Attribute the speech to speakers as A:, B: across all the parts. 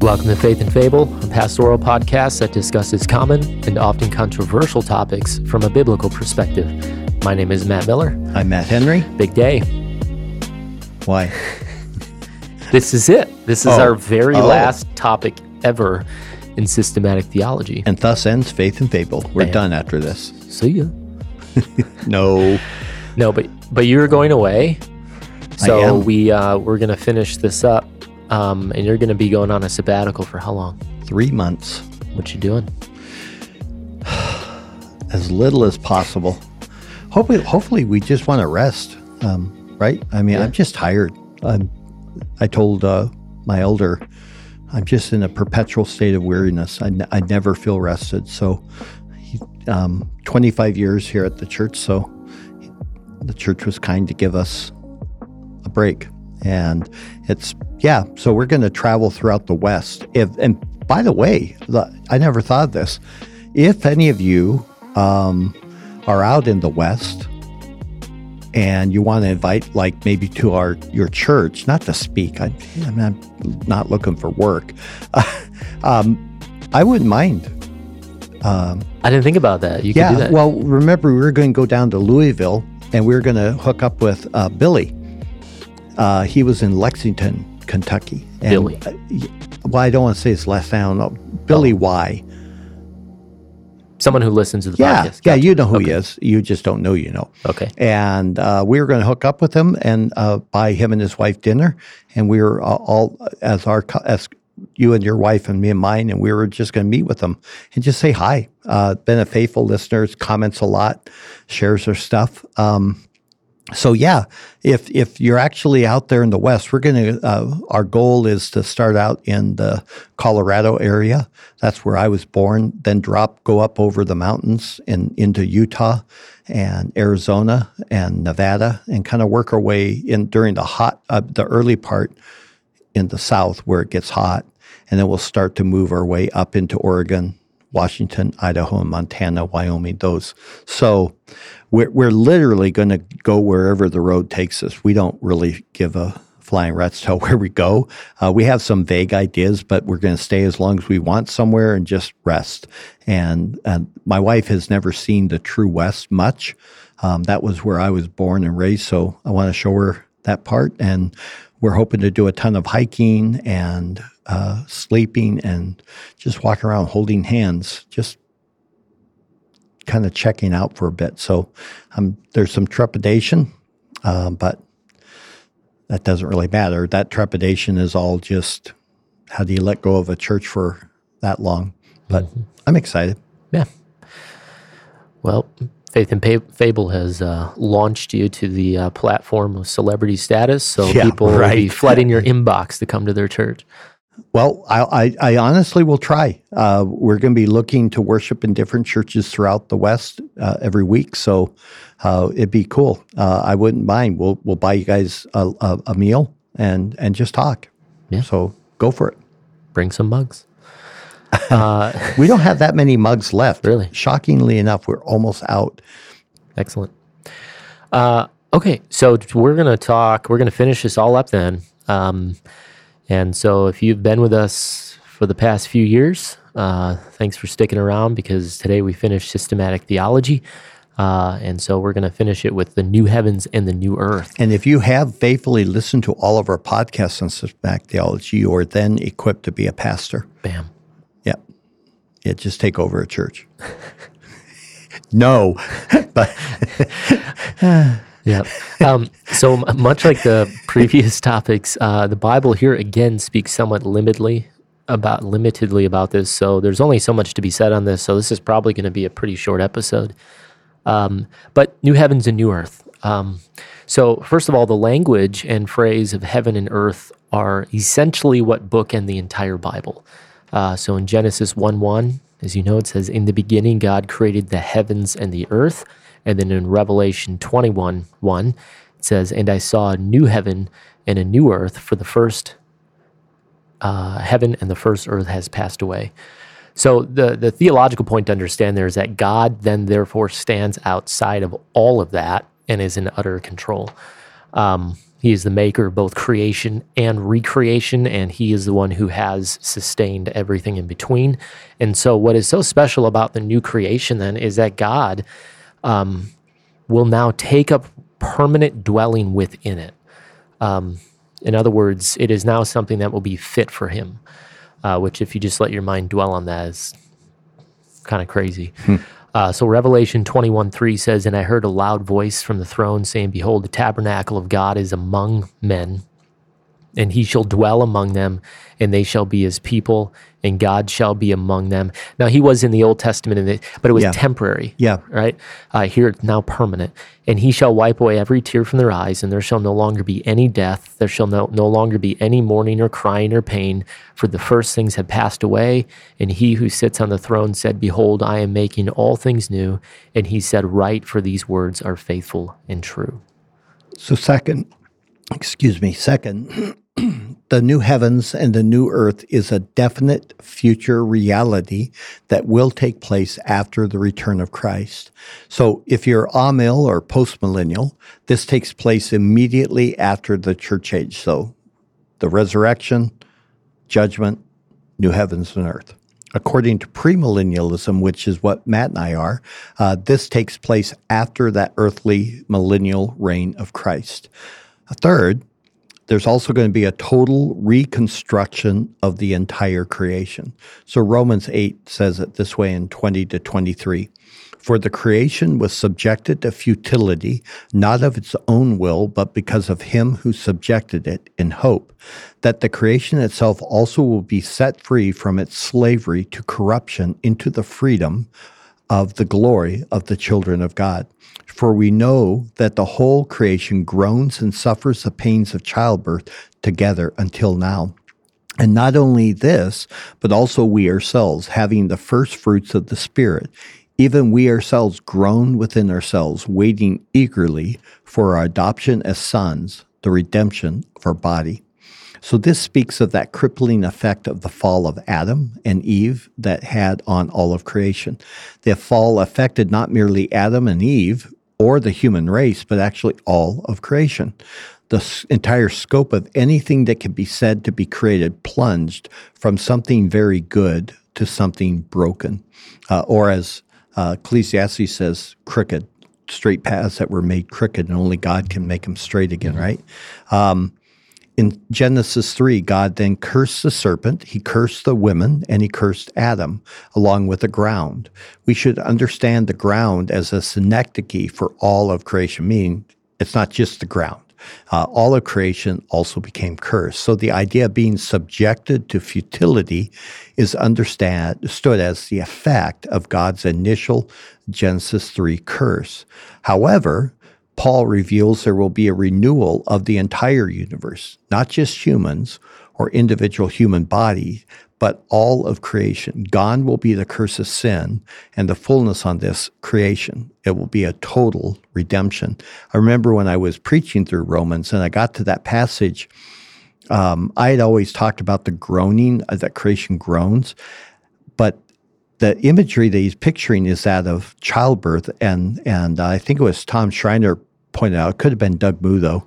A: Welcome to Faith and Fable, pastoral podcast that discusses common and often controversial topics from a biblical perspective. My name is Matt Miller.
B: I'm Matt Henry.
A: Big day.
B: Why?
A: This is it. This is
B: Oh.
A: our very
B: Oh.
A: last topic ever in systematic theology.
B: And thus ends Faith and Fable. We're
A: Bam.
B: done after this.
A: See ya.
B: No.
A: No, but but you're going away, so we uh, we're gonna finish this up, um, and you're gonna be going on a sabbatical for how long?
B: Three months.
A: What you doing?
B: As little as possible. Hopefully, hopefully we just want to rest. Um, right? I mean,
A: Yeah.
B: I'm just tired. I'm, I told uh, my elder, I'm just in a perpetual state of weariness. I, n- I never feel rested. So, he, um, 25 years here at the church. So, the church was kind to give us a break. And it's, yeah, so we're going to travel throughout the West. If, and by the way, I never thought of this. If any of you um, are out in the West and you want to invite, like maybe to our your church, not to speak, I, I'm not, not looking for work. um, I wouldn't mind. Um,
A: I didn't think about that. You
B: yeah.
A: do that.
B: Well, remember, we were going to go down to Louisville and we were going to hook up with uh, Billy. Uh, he was in Lexington, Kentucky. And,
A: Billy.
B: Uh, well, I don't want to say his last name. No, Billy Y.
A: Someone who listens to the
B: Yeah.
A: podcast.
B: Yeah, you know who he is. You just don't know, you know.
A: Okay.
B: And uh, we were going to hook up with him and uh, buy him and his wife dinner. And we were all, all as our as you and your wife and me and mine, and we were just going to meet with them and just say hi. Uh, been a faithful listener, comments a lot, shares our stuff. Um, so yeah, if if you're actually out there in the West, we're going to. Uh, our goal is to start out in the Colorado area. That's where I was born. Then drop, go up over the mountains and into Utah and Arizona and Nevada, and kind of work our way in during the hot, uh, the early part in the South where it gets hot, and then we'll start to move our way up into Oregon, Washington, Idaho, and Montana, Wyoming. Those. So we're we're literally going to go wherever the road takes us. We don't really give a flying rat's tail where we go. Uh, we have some vague ideas, but we're going to stay as long as we want somewhere and just rest. And, and my wife has never seen the true West much. Um, that was where I was born and raised, so I want to show her that part. And we're hoping to do a ton of hiking and uh, sleeping and just walking around holding hands, just kind of checking out for a bit. So um, there's some trepidation, uh, but that doesn't really matter. That trepidation is all just how do you let go of a church for that long? But I'm excited.
A: Yeah. Well, Faith and Fable has uh, launched you to the uh, platform of celebrity status, so
B: Yeah,
A: people will be flooding your inbox to come to their church.
B: Well, I, I, I honestly will try. Uh, we're going to be looking to worship in different churches throughout the West uh, every week, so uh, it'd be cool. Uh, I wouldn't mind. We'll we'll buy you guys a, a, a meal and and just talk.
A: Yeah.
B: So go for it.
A: Bring some mugs. Uh,
B: We don't have that many mugs left.
A: Really?
B: Shockingly enough, we're almost out.
A: excellent. Uh, okay, so we're going to talk, we're going to finish this all up then. Um, and so if you've been with us for the past few years, uh, thanks for sticking around because today we finished systematic theology. Uh, and so we're going to finish it with the new heavens and the new earth.
B: And if you have faithfully listened to all of our podcasts on systematic theology, you are then equipped to be a pastor.
A: Bam.
B: Yep. Yeah, just take over a church. no, but
A: Yeah. Um, so much like the previous topics, uh, the Bible here again speaks somewhat limitedly about limitedly about this. So there's only so much to be said on this. So this is probably going to be a pretty short episode. Um, but new heavens and new earth. Um, so first of all, the language and phrase of heaven and earth are essentially what bookend the entire Bible. Uh, so in Genesis 1 1, As you know, it says, In the beginning, God created the heavens and the earth. And then in Revelation 21 1, it says, And I saw a new heaven and a new earth, for the first uh, heaven and the first earth has passed away. So the, the theological point to understand there is that God then therefore stands outside of all of that and is in utter control. Um, he is the maker of both creation and recreation, and he is the one who has sustained everything in between. And so, what is so special about the new creation then is that God um, will now take up permanent dwelling within it. Um, in other words, it is now something that will be fit for him, uh, which, if you just let your mind dwell on that, is kind of crazy. Hmm. Uh, so Revelation 21 3 says, And I heard a loud voice from the throne saying, Behold, the tabernacle of God is among men, and he shall dwell among them, and they shall be his people, and God shall be among them. Now, he was in the Old Testament, but it was
B: Yeah.
A: temporary.
B: Yeah.
A: Right? Uh, here it's now permanent. And he shall wipe away every tear from their eyes, and there shall no longer be any death. There shall no, no longer be any mourning or crying or pain, for the first things have passed away. And he who sits on the throne said, Behold, I am making all things new. And he said, Write, for these words are faithful and true.
B: So, second, excuse me, second, the new heavens and the new earth is a definite future reality that will take place after the return of Christ. So, if you're amill or postmillennial, this takes place immediately after the church age. So, the resurrection, judgment, new heavens and earth. According to premillennialism, which is what Matt and I are, uh, this takes place after that earthly millennial reign of Christ. A third, there's also going to be a total reconstruction of the entire creation. So Romans 8 says it this way in 20 to 23. For the creation was subjected to futility, not of its own will, but because of him who subjected it, in hope that the creation itself also will be set free from its slavery to corruption into the freedom of the glory of the children of God. For we know that the whole creation groans and suffers the pains of childbirth together until now. And not only this, but also we ourselves, having the first fruits of the Spirit, even we ourselves groan within ourselves, waiting eagerly for our adoption as sons, the redemption of our body. So this speaks of that crippling effect of the fall of Adam and Eve that had on all of creation. The fall affected not merely Adam and Eve or the human race, but actually all of creation. The s- entire scope of anything that can be said to be created plunged from something very good to something broken, uh, or as uh, Ecclesiastes says, crooked, straight paths that were made crooked, and only God can make them straight again, right? Um, in Genesis 3, God then cursed the serpent, he cursed the women, and he cursed Adam along with the ground. We should understand the ground as a synecdoche for all of creation, meaning it's not just the ground. Uh, all of creation also became cursed. So the idea of being subjected to futility is understood as the effect of God's initial Genesis 3 curse. However, Paul reveals there will be a renewal of the entire universe, not just humans or individual human body, but all of creation. Gone will be the curse of sin and the fullness on this creation. It will be a total redemption. I remember when I was preaching through Romans and I got to that passage, um, I had always talked about the groaning, uh, that creation groans, but the imagery that he's picturing is that of childbirth, and and I think it was Tom Schreiner pointed out. It could have been Doug Moo though,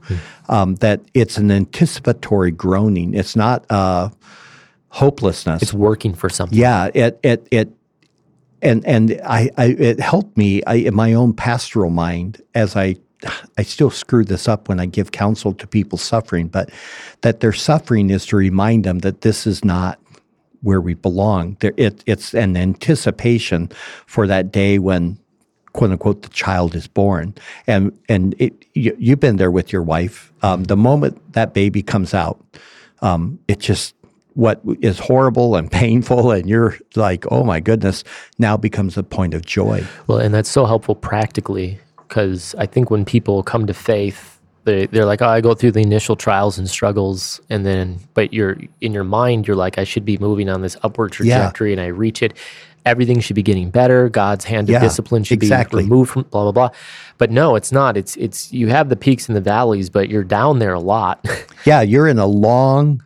B: um, that it's an anticipatory groaning. It's not uh, hopelessness.
A: It's working for something.
B: yeah, it it it. And and I, I it helped me I, in my own pastoral mind as I I still screw this up when I give counsel to people suffering, but that their suffering is to remind them that this is not where we belong. There, it, it's an anticipation for that day when, quote unquote, the child is born. And and it, you, you've been there with your wife. Um, the moment that baby comes out, um, it just what is horrible and painful, and you're like, oh my goodness, now becomes a point of joy.
A: Well, and that's so helpful practically because I think when people come to faith, they, they're like, oh, I go through the initial trials and struggles. And then, but you're in your mind, you're like, I should be moving on this upward
B: Yeah.
A: trajectory and I reach it. Everything should be getting better. God's hand
B: Yeah,
A: of discipline should
B: exactly.
A: be removed from blah blah blah. But no, it's not. It's it's you have the peaks and the valleys, but you're down there a lot.
B: Yeah, you're in a long.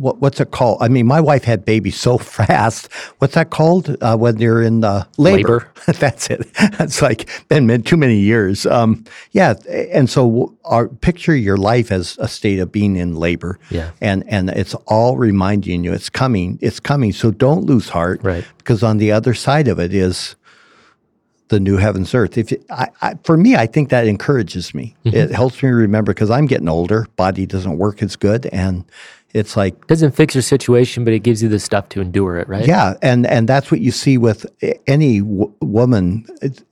B: What, what's it called? I mean, my wife had babies so fast. What's that called uh, when you're in uh, labor? That's it. That's like been too many years. Um, yeah, and so our picture your life as a state of being in labor.
A: Yeah.
B: and and it's all reminding you it's coming. It's coming. So don't lose heart.
A: Right.
B: Because on the other side of it is the new heavens earth. If you, I, I, for me i think that encourages me. Mm-hmm. It helps me remember because i'm getting older body doesn't work as good and it's like
A: Doesn't fix your situation, but it gives you the stuff to endure it, right?
B: yeah and and that's what you see with any w- woman. It-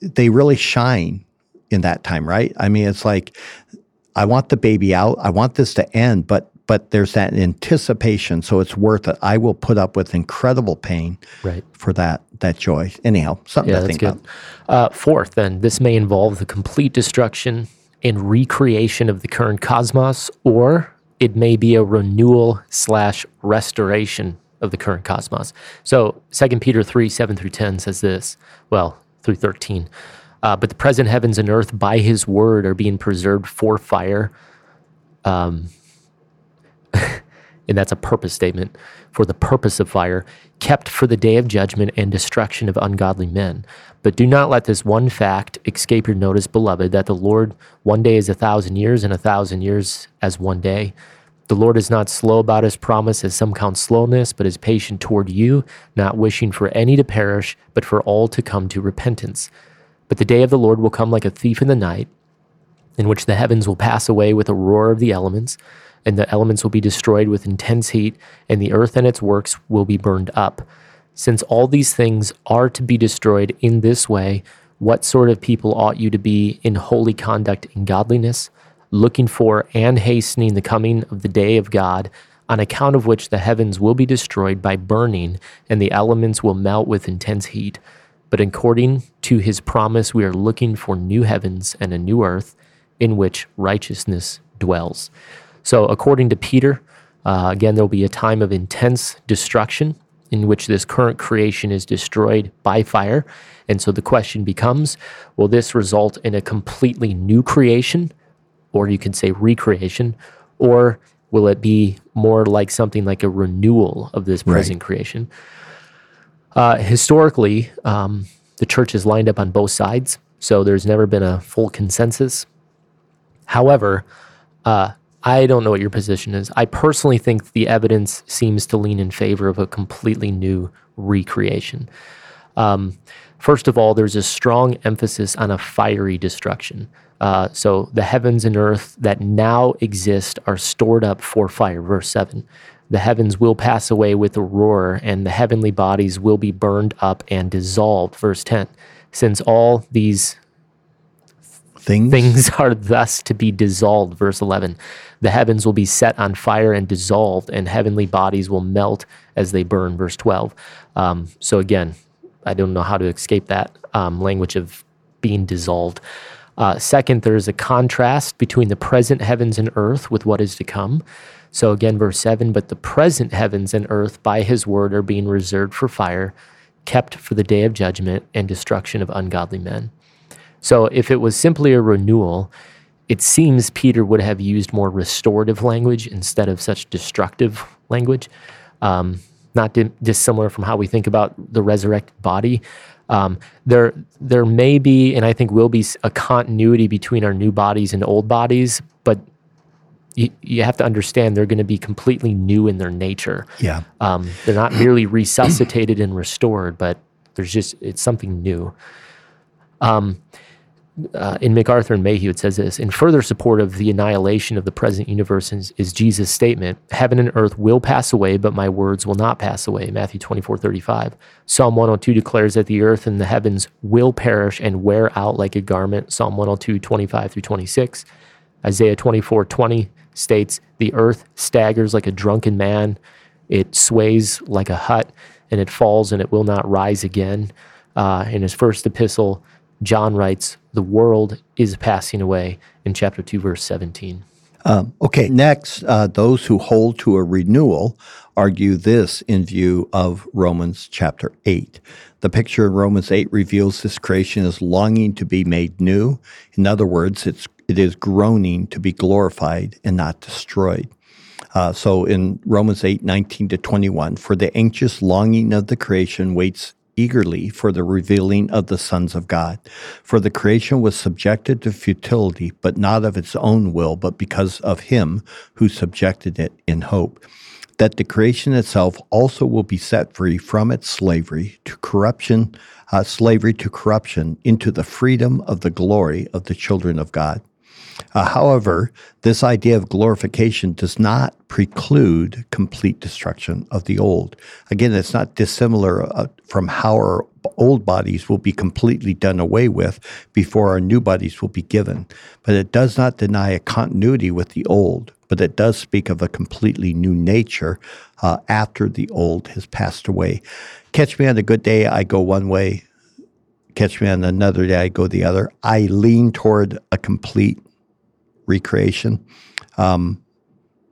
B: they really shine in that time right? I mean it's like i want the baby out. I want this to end but but there's that anticipation so it's worth it i will put up with incredible pain
A: Right.
B: for that that joy anyhow something
A: Yeah,
B: to think
A: good.
B: about
A: Uh, fourth, then, this may involve the complete destruction and recreation of the current cosmos, or it may be a renewal slash restoration of the current cosmos. So, Second Peter 3 7 through 10 says this, well, through 13. Uh, but the present heavens and earth by his word are being preserved for fire. Um, and that's a purpose statement for the purpose of fire, kept for the day of judgment and destruction of ungodly men. But do not let this one fact escape your notice, beloved, that the Lord one day is a thousand years, and a thousand years as one day. The Lord is not slow about his promise, as some count slowness, but is patient toward you, not wishing for any to perish, but for all to come to repentance. But the day of the Lord will come like a thief in the night in which the heavens will pass away with a roar of the elements, and the elements will be destroyed with intense heat, and the earth and its works will be burned up. Since all these things are to be destroyed in this way, what sort of people ought you to be in holy conduct and godliness, looking for and hastening the coming of the day of God, on account of which the heavens will be destroyed by burning, and the elements will melt with intense heat? But according to his promise, we are looking for new heavens and a new earth in which righteousness dwells. So, according to Peter, uh, again, there will be a time of intense destruction in which this current creation is destroyed by fire. And so the question becomes will this result in a completely new creation, or you could say recreation, or will it be more like something like a renewal of this present creation? Uh, historically, um, the church is lined up on both sides, so there's never been a full consensus. However, uh, I don't know what your position is. I personally think the evidence seems to lean in favor of a completely new recreation. Um, first of all, there's a strong emphasis on a fiery destruction. Uh, so the heavens and earth that now exist are stored up for fire. Verse 7. The heavens will pass away with a roar, and the heavenly bodies will be burned up and dissolved. Verse 10. Since all these
B: things
A: things are thus to be dissolved. Verse 11 The heavens will be set on fire and dissolved, and heavenly bodies will melt as they burn. Verse 12. Um, so, again, I don't know how to escape that um, language of being dissolved. Uh, second, there is a contrast between the present heavens and earth with what is to come. So, again, verse 7 But the present heavens and earth by his word are being reserved for fire, kept for the day of judgment and destruction of ungodly men. So if it was simply a renewal, it seems Peter would have used more restorative language instead of such destructive language. Um, not di- dissimilar from how we think about the resurrected body. Um, there, there may be, and I think will be, a continuity between our new bodies and old bodies, but you, you have to understand they're going to be completely new in their nature.
B: yeah
A: Um, they're not merely resuscitated and restored, but there's just it's something new. Um, uh, in MacArthur and Mayhue, it says this in further support of the annihilation of the present universe is, is Jesus' statement Heaven and earth will pass away, but my words will not pass away. Matthew 24 35. Psalm 102 declares that the earth and the heavens will perish and wear out like a garment. Psalm 102 25 through 26. Isaiah 24 20 states, The earth staggers like a drunken man, it sways like a hut, and it falls and it will not rise again. Uh, in his first epistle, John writes, The world is passing away in chapter 2, verse 17.
B: Um, okay, next, uh, those who hold to a renewal argue this in view of Romans chapter 8. The picture in Romans 8 reveals this creation is longing to be made new. In other words, it's, it is groaning to be glorified and not destroyed. Uh, so in Romans 8, 19 to 21, for the anxious longing of the creation waits eagerly for the revealing of the sons of God. For the creation was subjected to futility, but not of its own will, but because of him who subjected it in hope. That the creation itself also will be set free from its slavery to corruption, uh, slavery to corruption, into the freedom of the glory of the children of God. Uh, however, this idea of glorification does not preclude complete destruction of the old. Again, it's not dissimilar uh, from how our old bodies will be completely done away with before our new bodies will be given. But it does not deny a continuity with the old, but it does speak of a completely new nature uh, after the old has passed away. Catch me on a good day, I go one way. Catch me on another day, I go the other. I lean toward a complete recreation. Um,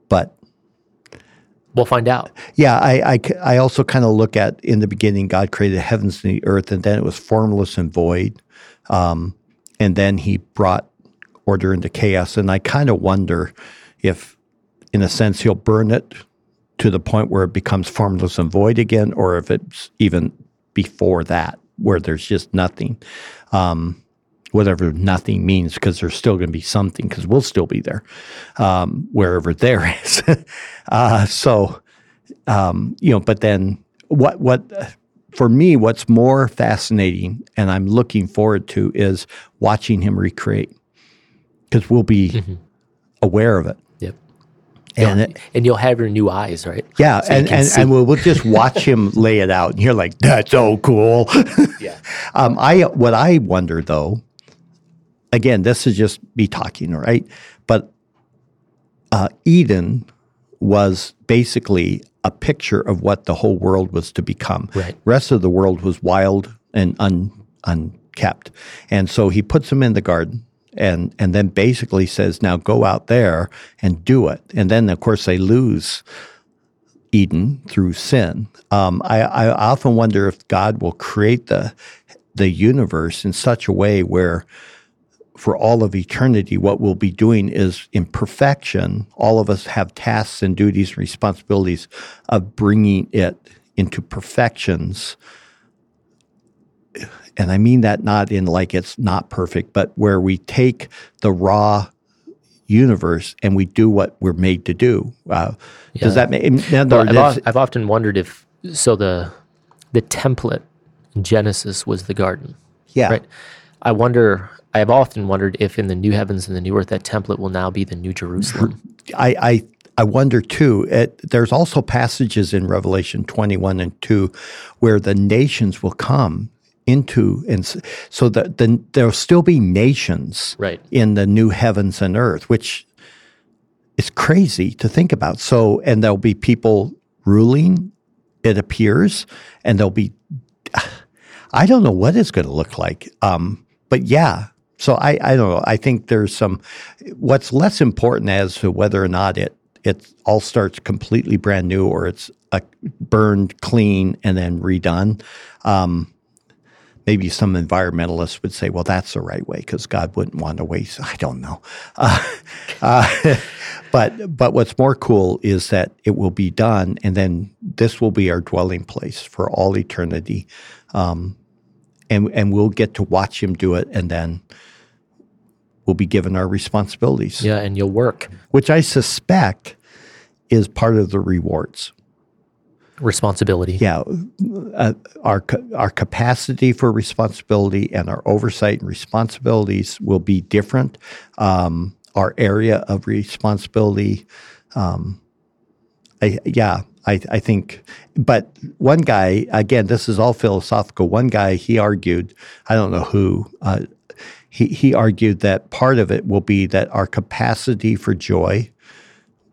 B: but
A: we'll find out.
B: Yeah, I, I, I also kind of look at in the beginning, God created the heavens and the earth, and then it was formless and void. Um, and then he brought order into chaos. And I kind of wonder if, in a sense, he'll burn it to the point where it becomes formless and void again, or if it's even before that, where there's just nothing. Um, whatever nothing means, because there's still going to be something, because we'll still be there, um, wherever there is. uh, so, um, you know, but then what, what, for me, what's more fascinating and I'm looking forward to is watching him recreate, because we'll be mm-hmm. aware of it.
A: Yep. And, it, and you'll have your new eyes, right?
B: Yeah, so and, and, and we'll, we'll just watch him lay it out, and you're like, "That's so cool." yeah. Um, I what I wonder though again, this is just me talking, right? But uh, Eden was basically a picture of what the whole world was to become.
A: Right.
B: Rest of the world was wild and un, unkept, and so he puts them in the garden. And and then basically says, now go out there and do it. And then of course they lose Eden through sin. Um, I, I often wonder if God will create the the universe in such a way where for all of eternity, what we'll be doing is in perfection, all of us have tasks and duties and responsibilities of bringing it into perfections. And I mean that not in like it's not perfect, but where we take the raw universe and we do what we're made to do. Uh, yeah. Does that make?
A: Well, I've, I've often wondered if so the the template in Genesis was the garden.
B: Yeah.
A: Right. I wonder I have often wondered if in the new heavens and the new earth that template will now be the new Jerusalem.
B: I, I I wonder too. It, there's also passages in Revelation 21 and 2 where the nations will come into and so that the, there'll still be nations
A: right.
B: in the new heavens and earth, which is crazy to think about. So and there'll be people ruling. It appears, and there'll be. I don't know what it's going to look like. Um, but yeah, so I, I don't know. I think there's some. What's less important as to whether or not it it all starts completely brand new or it's a burned clean and then redone. Um, maybe some environmentalists would say, well, that's the right way because God wouldn't want to waste. I don't know. Uh, uh, but but what's more cool is that it will be done, and then this will be our dwelling place for all eternity, um, and and we'll get to watch Him do it, and then will be given our responsibilities.
A: Yeah, and you'll work.
B: Which I suspect is part of the rewards.
A: Responsibility.
B: Yeah. Uh, our, our capacity for responsibility and our oversight and responsibilities will be different. Um, our area of responsibility, um, I, yeah, I, I, think, but one guy, again, this is all philosophical. One guy, he argued, I don't know who, uh, he, he argued that part of it will be that our capacity for joy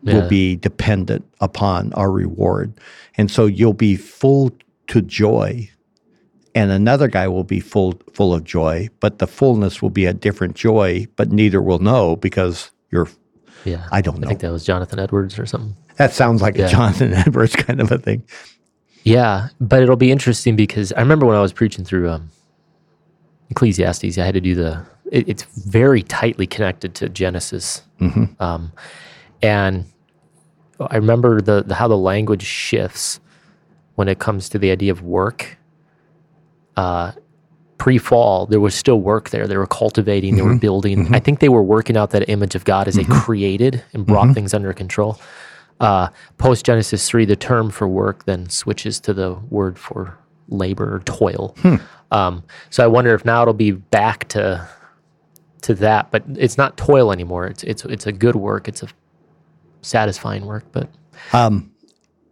B: yeah. will be dependent upon our reward. And so you'll be full to joy and another guy will be full full of joy, but the fullness will be a different joy, but neither will know because you're
A: Yeah.
B: I don't know.
A: I think that was Jonathan Edwards or something.
B: that sounds like
A: Yeah.
B: a Jonathan Edwards kind of a thing.
A: Yeah, but it'll be interesting because I remember when I was preaching through um, Ecclesiastes, I had to do the. It, it's very tightly connected to Genesis, um, and I remember the, the how the language shifts when it comes to the idea of work. Uh, pre-fall, there was still work there. They were cultivating, they were building. I think they were working out that image of God as they created and brought things under control. Uh, Post Genesis 3, the term for work then switches to the word for labor or toil. Um, so I wonder if now it'll be back to to that, but it's not toil anymore. It's it's it's a good work. It's a satisfying work. But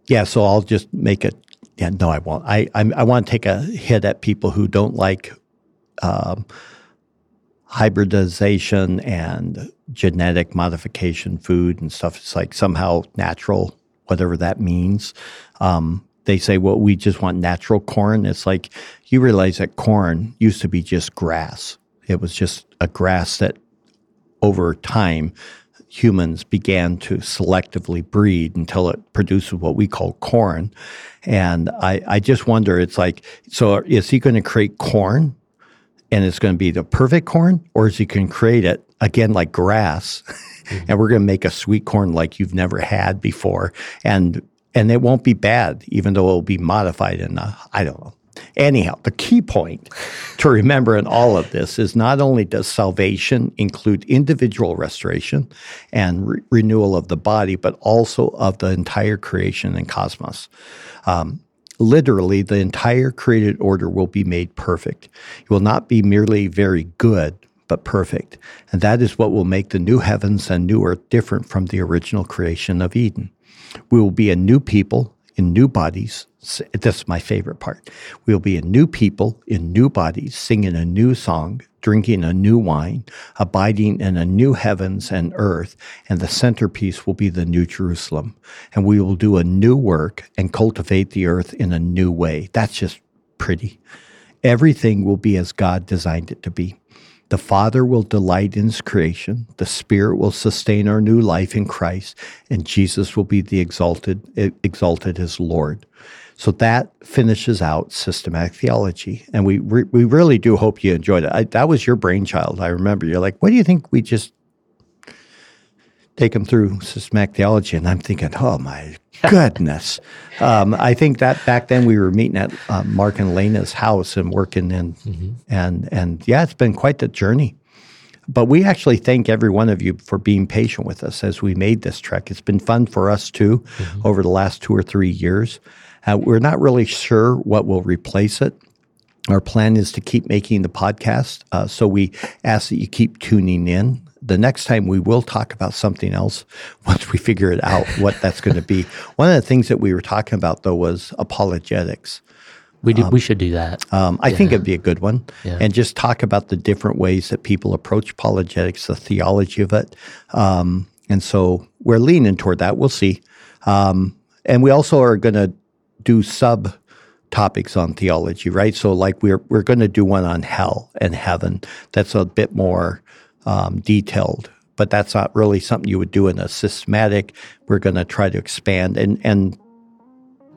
B: Yeah, so I'll just make it. Yeah, no, I won't. I I, I want to take a hit at people who don't like um, hybridization and genetic modification food and stuff. It's like somehow natural, whatever that means. Um, they say, well, we just want natural corn. It's like you realize that corn used to be just grass. It was just a grass that over time humans began to selectively breed until it produces what we call corn. And I, I just wonder, it's like, so is he going to create corn and it's going to be the perfect corn, or is he going to create it again like grass, mm-hmm. and we're going to make a sweet corn like you've never had before, and and it won't be bad, even though it will be modified in a, I don't know. Anyhow, the key point to remember in all of this is not only does salvation include individual restoration and re- renewal of the body, but also of the entire creation and cosmos um, literally the entire created order will be made perfect. It will not be merely very good, but perfect. And that is what will make the new heavens and new earth different from the original creation of Eden. We will be a new people in new bodies. That's my favorite part. We will be a new people in new bodies, singing a new song, drinking a new wine, abiding in a new heavens and earth, and the centerpiece will be the new Jerusalem. And we will do a new work and cultivate the earth in a new way. That's just pretty. Everything will be as God designed it to be. The Father will delight in His creation. The Spirit will sustain our new life in Christ, and Jesus will be the exalted, exalted as Lord. So that finishes out systematic theology, and we we really do hope you enjoyed it. I, that was your brainchild. I remember you're like, "What do you think we just take them through systematic theology?" And I'm thinking, "Oh my goodness!" um, I think that back then we were meeting at uh, Mark and Lena's house and working, and and and yeah, it's been quite the journey. But we actually thank every one of you for being patient with us as we made this trek. It's been fun for us too over the last two or three years. Uh, we're not really sure what will replace it. Our plan is to keep making the podcast. Uh, so we ask that you keep tuning in. The next time we will talk about something else once we figure it out what that's going to be. One of the things that we were talking about though was apologetics.
A: we do, we should do that.
B: Um, I think it'd be a good one.
A: Yeah.
B: And just talk about the different ways that people approach apologetics, the theology of it. Um, and so we're leaning toward that. We'll see. Um, and we also are going to do sub topics on theology, right? So like we're we're going to do one on hell and heaven. That's a bit more um, detailed, but that's not really something you would do in a systematic. We're going to try to expand and and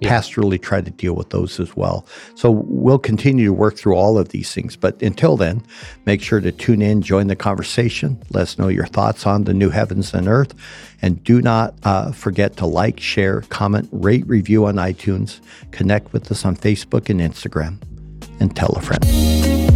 B: pastorally try to deal with those as well. So we'll continue to work through all of these things. But until then, make sure to tune in, join the conversation, let us know your thoughts on the new heavens and earth. And do not uh, forget to like, share, comment, rate, review on iTunes, connect with us on Facebook and Instagram, and tell a friend.